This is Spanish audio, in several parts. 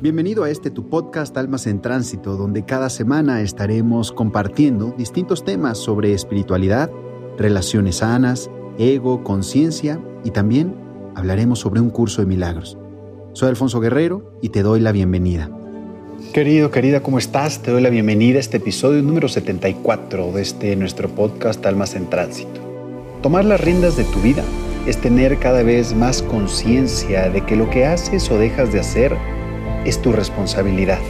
Bienvenido a este tu podcast Almas en Tránsito, donde cada semana estaremos compartiendo distintos temas sobre espiritualidad, relaciones sanas, ego, conciencia y también hablaremos sobre un curso de milagros. Soy Alfonso Guerrero y te doy la bienvenida. Querido, querida, ¿cómo estás? Te doy la bienvenida a este episodio número 74 de este nuestro podcast Almas en Tránsito. Tomar las riendas de tu vida es tener cada vez más conciencia de que lo que haces o dejas de hacer es tu responsabilidad.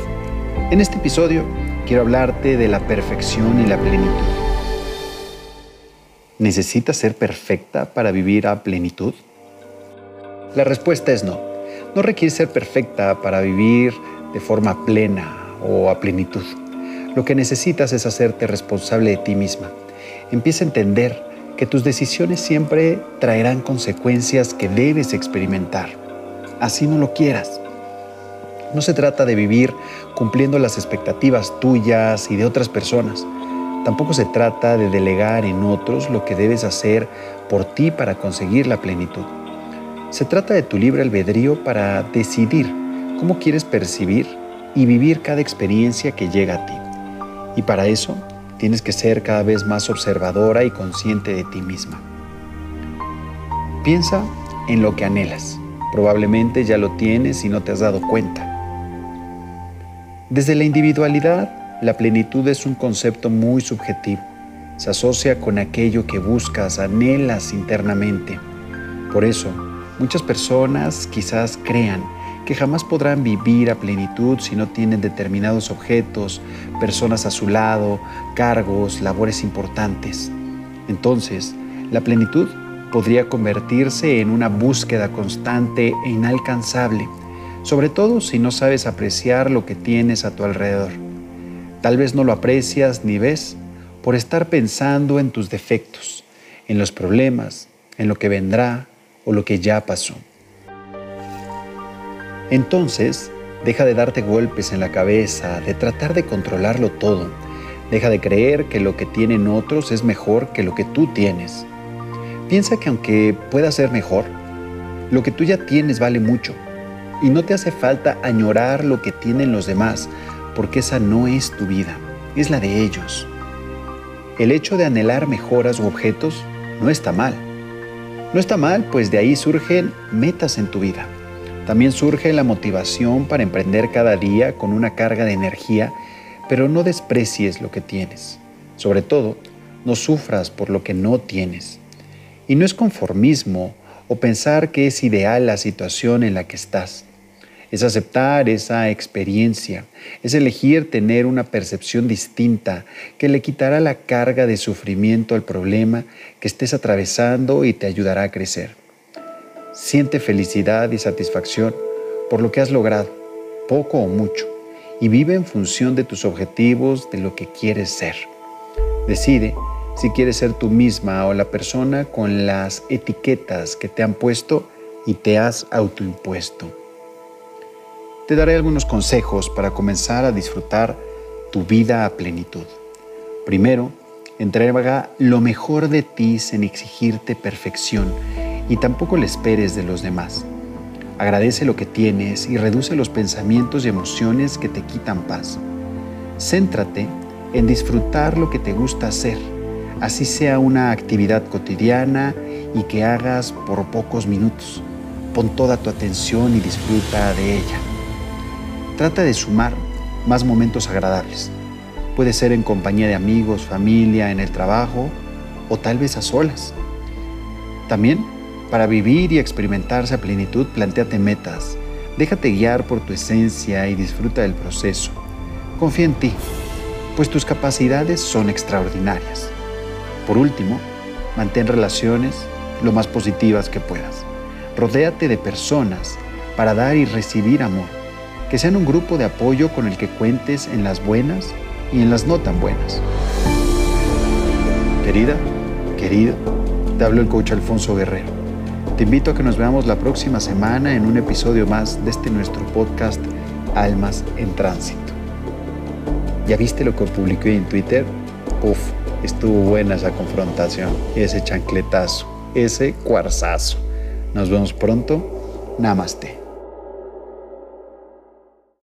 En este episodio quiero hablarte de la perfección y la plenitud. ¿Necesitas ser perfecta para vivir a plenitud? La respuesta es no. No requiere ser perfecta para vivir de forma plena o a plenitud. Lo que necesitas es hacerte responsable de ti misma. Empieza a entender que tus decisiones siempre traerán consecuencias que debes experimentar. Así no lo quieras. No se trata de vivir cumpliendo las expectativas tuyas y de otras personas. Tampoco se trata de delegar en otros lo que debes hacer por ti para conseguir la plenitud. Se trata de tu libre albedrío para decidir cómo quieres percibir y vivir cada experiencia que llega a ti. Y para eso tienes que ser cada vez más observadora y consciente de ti misma. Piensa en lo que anhelas. Probablemente ya lo tienes y no te has dado cuenta. Desde la individualidad, la plenitud es un concepto muy subjetivo. Se asocia con aquello que buscas, anhelas internamente. Por eso, muchas personas quizás crean que jamás podrán vivir a plenitud si no tienen determinados objetos, personas a su lado, cargos, labores importantes. Entonces, la plenitud podría convertirse en una búsqueda constante e inalcanzable sobre todo si no sabes apreciar lo que tienes a tu alrededor. Tal vez no lo aprecias ni ves por estar pensando en tus defectos, en los problemas, en lo que vendrá o lo que ya pasó. Entonces, deja de darte golpes en la cabeza, de tratar de controlarlo todo. Deja de creer que lo que tienen otros es mejor que lo que tú tienes. Piensa que aunque pueda ser mejor, lo que tú ya tienes vale mucho y no te hace falta añorar lo que tienen los demás, porque esa no es tu vida, es la de ellos. El hecho de anhelar mejoras u objetos no está mal. No está mal, pues de ahí surgen metas en tu vida. También surge la motivación para emprender cada día con una carga de energía, pero no desprecies lo que tienes. Sobre todo, no sufras por lo que no tienes. Y no es conformismo o pensar que es ideal la situación en la que estás es aceptar esa experiencia, es elegir tener una percepción distinta que le quitará la carga de sufrimiento al problema que estés atravesando y te ayudará a crecer. Siente felicidad y satisfacción por lo que has logrado, poco o mucho, y vive en función de tus objetivos, de lo que quieres ser. Decide si quieres ser tú misma o la persona con las etiquetas que te han puesto y te has autoimpuesto te daré algunos consejos para comenzar a disfrutar tu vida a plenitud. Primero, entrega lo mejor de ti sin exigirte perfección y tampoco le esperes de los demás. Agradece lo que tienes y reduce los pensamientos y emociones que te quitan paz. Céntrate en disfrutar lo que te gusta hacer, así sea una actividad cotidiana y que hagas por pocos minutos. Pon toda tu atención y disfruta de ella. Trata de sumar más momentos agradables. Puede ser en compañía de amigos, familia, en el trabajo o tal vez a solas. También, para vivir y experimentarse a plenitud, planteate metas. Déjate guiar por tu esencia y disfruta del proceso. Confía en ti, pues tus capacidades son extraordinarias. Por último, mantén relaciones lo más positivas que puedas. Rodéate de personas para dar y recibir amor que sean un grupo de apoyo con el que cuentes en las buenas y en las no tan buenas. Querida, querido, te hablo el coach Alfonso Guerrero. Te invito a que nos veamos la próxima semana en un episodio más de este nuestro podcast Almas en Tránsito. ¿Ya viste lo que publiqué en Twitter? Uf, estuvo buena esa confrontación, ese chancletazo, ese cuarzazo. Nos vemos pronto. Namaste.